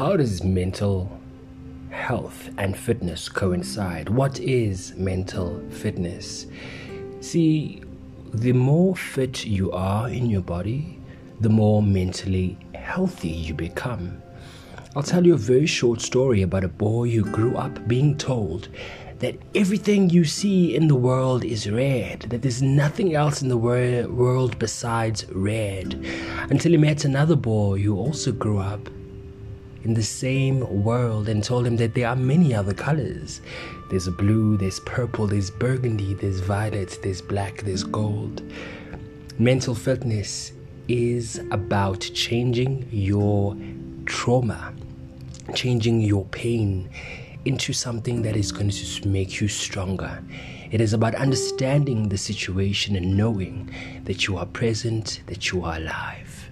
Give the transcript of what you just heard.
How does mental health and fitness coincide? What is mental fitness? See, the more fit you are in your body, the more mentally healthy you become. I'll tell you a very short story about a boy who grew up being told that everything you see in the world is red, that there's nothing else in the wor- world besides red, until he met another boy who also grew up in the same world and told him that there are many other colors. There's blue, there's purple, there's burgundy, there's violet, there's black, there's gold. Mental fitness is about changing your trauma, changing your pain into something that is going to make you stronger. It is about understanding the situation and knowing that you are present, that you are alive.